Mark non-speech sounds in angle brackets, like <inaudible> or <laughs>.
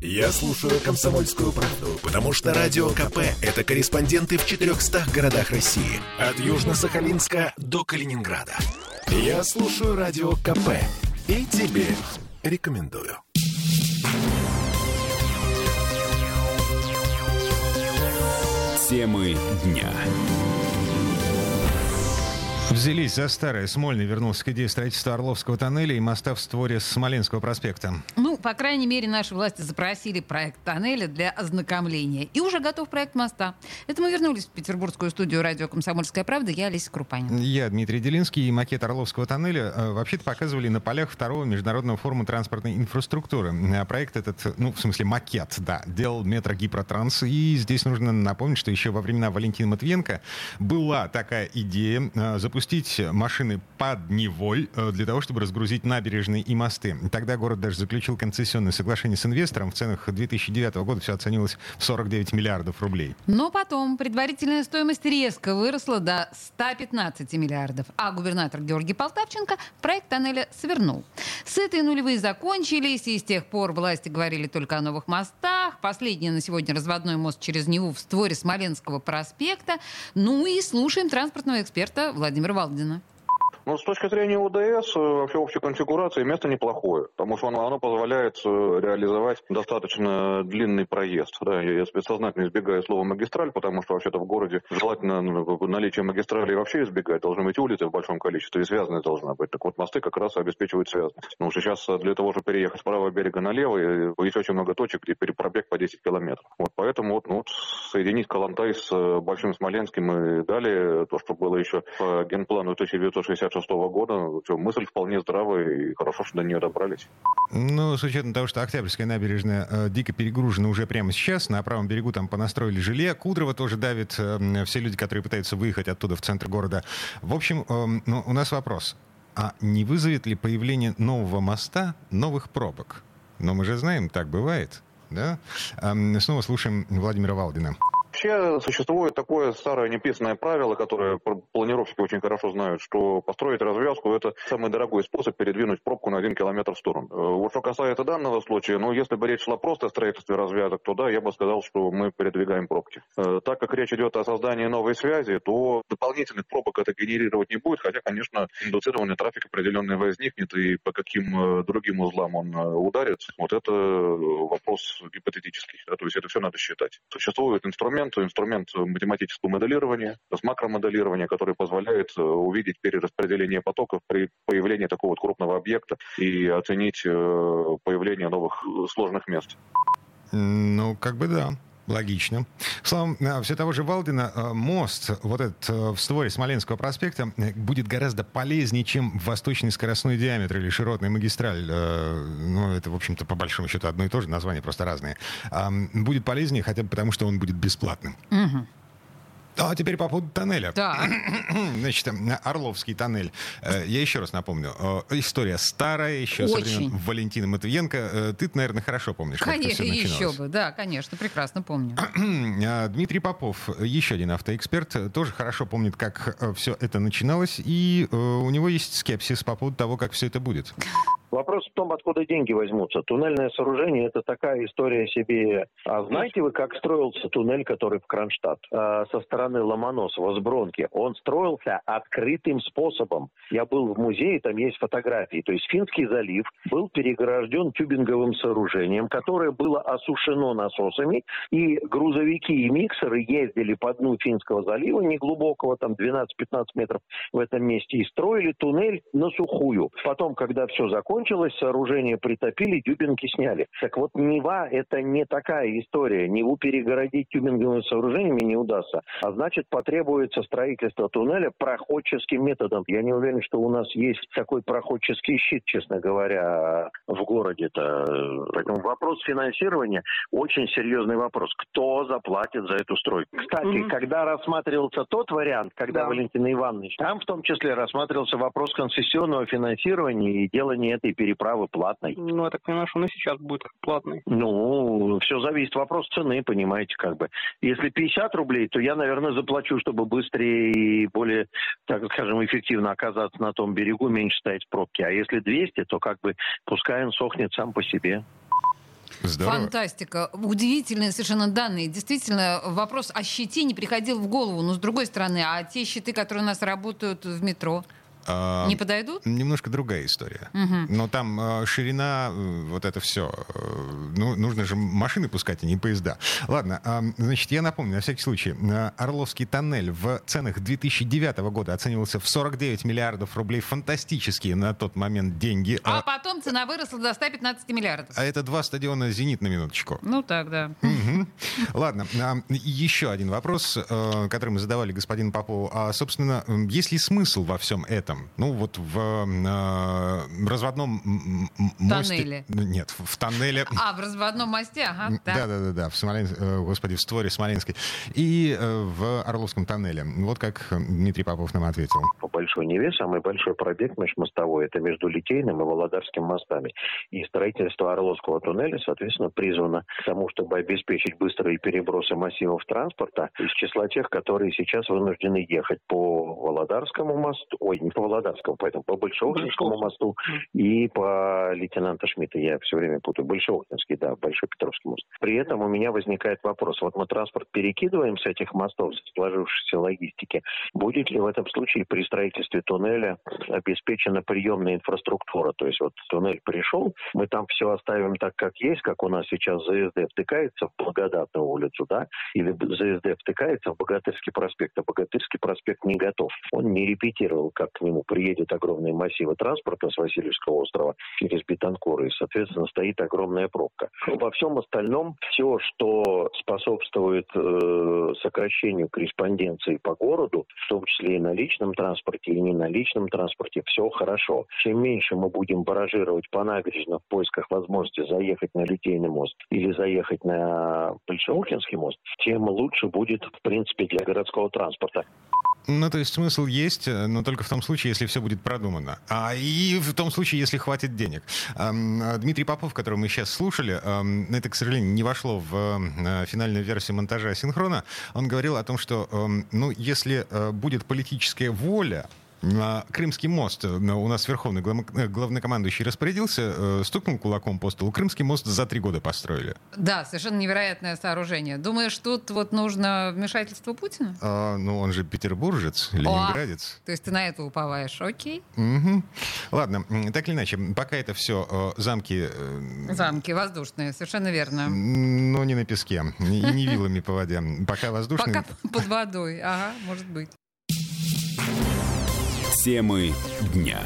Я слушаю «Комсомольскую правду», потому что «Радио КП» — это корреспонденты в 400 городах России. От Южно-Сахалинска до Калининграда. Я слушаю «Радио КП» и тебе рекомендую. Темы дня. Взялись за старое. Смольный вернулся к идее строительства Орловского тоннеля и моста в створе Смоленского проспекта. По крайней мере, наши власти запросили проект тоннеля для ознакомления. И уже готов проект моста. Это мы вернулись в петербургскую студию радио «Комсомольская правда». Я Олеся Крупанин. Я Дмитрий Делинский. И макет Орловского тоннеля э, вообще-то показывали на полях второго международного форума транспортной инфраструктуры. А проект этот, ну, в смысле макет, да, делал метро Гипротранс. И здесь нужно напомнить, что еще во времена Валентина Матвиенко была такая идея э, запустить машины под Невой э, для того, чтобы разгрузить набережные и мосты. Тогда город даже заключил концессионное соглашение с инвестором. В ценах 2009 года все оценилось в 49 миллиардов рублей. Но потом предварительная стоимость резко выросла до 115 миллиардов, а губернатор Георгий Полтавченко проект тоннеля свернул. С этой нулевые закончились, и с тех пор власти говорили только о новых мостах. Последний на сегодня разводной мост через Неву в створе Смоленского проспекта. Ну и слушаем транспортного эксперта Владимира Валдина. Ну, с точки зрения УДС, э, вообще общей конфигурации место неплохое, потому что оно, оно позволяет э, реализовать достаточно длинный проезд. Да, я, бессознательно избегаю слова магистраль, потому что вообще-то в городе желательно ну, наличие магистрали вообще избегать. Должны быть улицы в большом количестве, и связанность должна быть. Так вот, мосты как раз обеспечивают связанность. Потому что сейчас для того, чтобы переехать с правого берега на левый, есть очень много точек, где пробег по 10 километров. Вот поэтому вот, ну, вот соединить Калантай с э, Большим Смоленским и далее, то, что было еще по генплану 1966 2006 года. Мысль вполне здравая, и хорошо, что до нее добрались. Ну, с учетом того, что Октябрьская набережная э, дико перегружена уже прямо сейчас, на правом берегу там понастроили желе, Кудрово тоже давит э, все люди, которые пытаются выехать оттуда в центр города. В общем, э, ну, у нас вопрос. А не вызовет ли появление нового моста новых пробок? Но мы же знаем, так бывает. Да? Эм, снова слушаем Владимира Валдина. Вообще существует такое старое неписанное правило, которое планировщики очень хорошо знают, что построить развязку – это самый дорогой способ передвинуть пробку на один километр в сторону. Э, вот что касается данного случая, ну, если бы речь шла просто о строительстве развязок, то да, я бы сказал, что мы передвигаем пробки. Э, так как речь идет о создании новой связи, то дополнительных пробок это генерировать не будет, хотя, конечно, индуцированный трафик определенный возникнет, и по каким э, другим узлам он ударит, вот это вопрос гипотетический. Да, то есть это все надо считать. Существует инструмент, инструмент, инструмент математического моделирования, макромоделирования, который позволяет э, увидеть перераспределение потоков при появлении такого вот крупного объекта и оценить э, появление новых э, сложных мест. Ну, как бы да. Логично. Словом, э, все того же Валдина, э, мост вот этот э, в створе Смоленского проспекта будет гораздо полезнее, чем восточный скоростной диаметр или широтная магистраль. Ну, это, в общем-то, по большому счету одно и то же, названия просто разные. Будет полезнее хотя бы потому, что он будет бесплатным. Угу. А теперь по поводу тоннеля. Да. <clears throat> Значит, Орловский тоннель. Э, я еще раз напомню. Э, история старая, еще Очень. со времен Валентина Матвиенко. Э, ты, наверное, хорошо помнишь, Конечно, как это все еще бы. Да, конечно, прекрасно помню. <clears throat> А, Дмитрий Попов, еще один автоэксперт, тоже хорошо помнит, как все это начиналось. И у него есть скепсис по поводу того, как все это будет. Вопрос в том, откуда деньги возьмутся. Туннельное сооружение – это такая история себе. А знаете вы, как строился туннель, который в Кронштадт? А, со стороны Ломоносова, с Бронки. Он строился открытым способом. Я был в музее, там есть фотографии. То есть Финский залив был перегражден тюбинговым сооружением, которое было осушено насосами, и грузовики и миксеры ездили по дну Финского залива, неглубокого, там 12-15 метров в этом месте, и строили туннель на сухую. Потом, когда все закончилось, закончилось, сооружение притопили, тюбинги сняли. Так вот, Нева – это не такая история. Неву перегородить тюбинговыми сооружениями не удастся. А значит, потребуется строительство туннеля проходческим методом. Я не уверен, что у нас есть такой проходческий щит, честно говоря, в городе-то. Поэтому вопрос финансирования очень серьезный вопрос. Кто заплатит за эту стройку? Кстати, mm-hmm. когда рассматривался тот вариант, когда да. Валентин Иванович, там в том числе рассматривался вопрос концессионного финансирования и делания этой переправы платной. Ну, я так понимаю, что она сейчас будет платной. Ну, все зависит. Вопрос цены, понимаете, как бы. Если 50 рублей, то я, наверное, заплачу, чтобы быстрее и более, так скажем, эффективно оказаться на том берегу, меньше стоять в пробке. А если 200, то как бы пускай он сохнет сам по себе. Здорово. Фантастика. Удивительные совершенно данные. Действительно, вопрос о щите не приходил в голову. Но с другой стороны, а те щиты, которые у нас работают в метро, не подойдут? Немножко другая история. Но там э, ширина, э, вот это все. ну, нужно же машины пускать, а не поезда. Ладно, а, значит, я напомню, на всякий случай. э, Орловский тоннель в ценах 2009 года оценивался в 49 миллиардов рублей. Фантастические на тот момент деньги. А А, потом цена выросла до 115 миллиардов. а это два стадиона «Зенит» на минуточку. Ну так, да. Мгм. Ладно, а, еще один вопрос, э, который мы задавали господину Попову. А, собственно, есть ли смысл во всем этом? Ну, вот в э, разводном мосте... Тоннеле. Нет, в тоннеле... <laughs> А, в разводном мосте, ага. Да, так. да, да, да, в Смолен... э, господи, в створе Смоленской. И э, в Орловском тоннеле. Вот как Дмитрий Попов нам ответил. по Большой Неве самый большой пробег межмостовой это между Литейным и Володарским мостами. И строительство Орловского туннеля, соответственно, призвано к тому, чтобы обеспечить быстрые перебросы массивов транспорта из числа тех, которые сейчас вынуждены ехать по Володарскому мосту, ой, не по Володарскому, поэтому по Большоохтинскому мосту и по лейтенанта Шмидта. Я все время путаю. Большоохтинский, да, Большой Петровский мост. При этом у меня возникает вопрос. Вот мы транспорт перекидываем с этих мостов, с сложившейся логистики. Будет ли в этом случае при строительстве туннеля обеспечена приемная инфраструктура? То есть вот туннель пришел, мы там все оставим так, как есть, как у нас сейчас ЗСД втыкается в Благодатную улицу, да, или ЗСД втыкается в Богатырский проспект, а Богатырский проспект не готов. Он не репетировал, как к нему приедет огромные массивы транспорта с Васильевского острова через Бетанкур, и, соответственно, стоит огромная пробка. Во всем остальном все, что способствует э, сокращению корреспонденции по городу, в том числе и на личном транспорте, и не на личном транспорте, все хорошо. Чем меньше мы будем баражировать по набережной в поисках возможности заехать на Литейный мост или заехать на Большеухинский мост, тем лучше будет, в принципе, для городского транспорта. Ну, то есть смысл есть, э, но только в том случае, если все будет продумано. А и в том случае, если хватит денег. А Дмитрий Попов, которого мы сейчас слушали, это, к сожалению, не вошло в э, финальную версию монтажа синхрона. Он говорил о том, что, ну, если э, будет политическая воля, Крымский мост. э, У нас верховный э, главнокомандующий распорядился, э, стукнул кулаком по столу. Крымский мост за три года построили. Да, совершенно невероятное сооружение. Думаешь, тут вот нужно вмешательство Путина? А, ну, он же петербуржец, ленинградец. То есть ты на это уповаешь, окей? Мгм. Ладно, так или иначе, пока это все замки, Замки воздушные, совершенно верно. но не на песке, и не вилами по воде. Пока воздушные. Пока под водой, ага, может быть. Темы дня.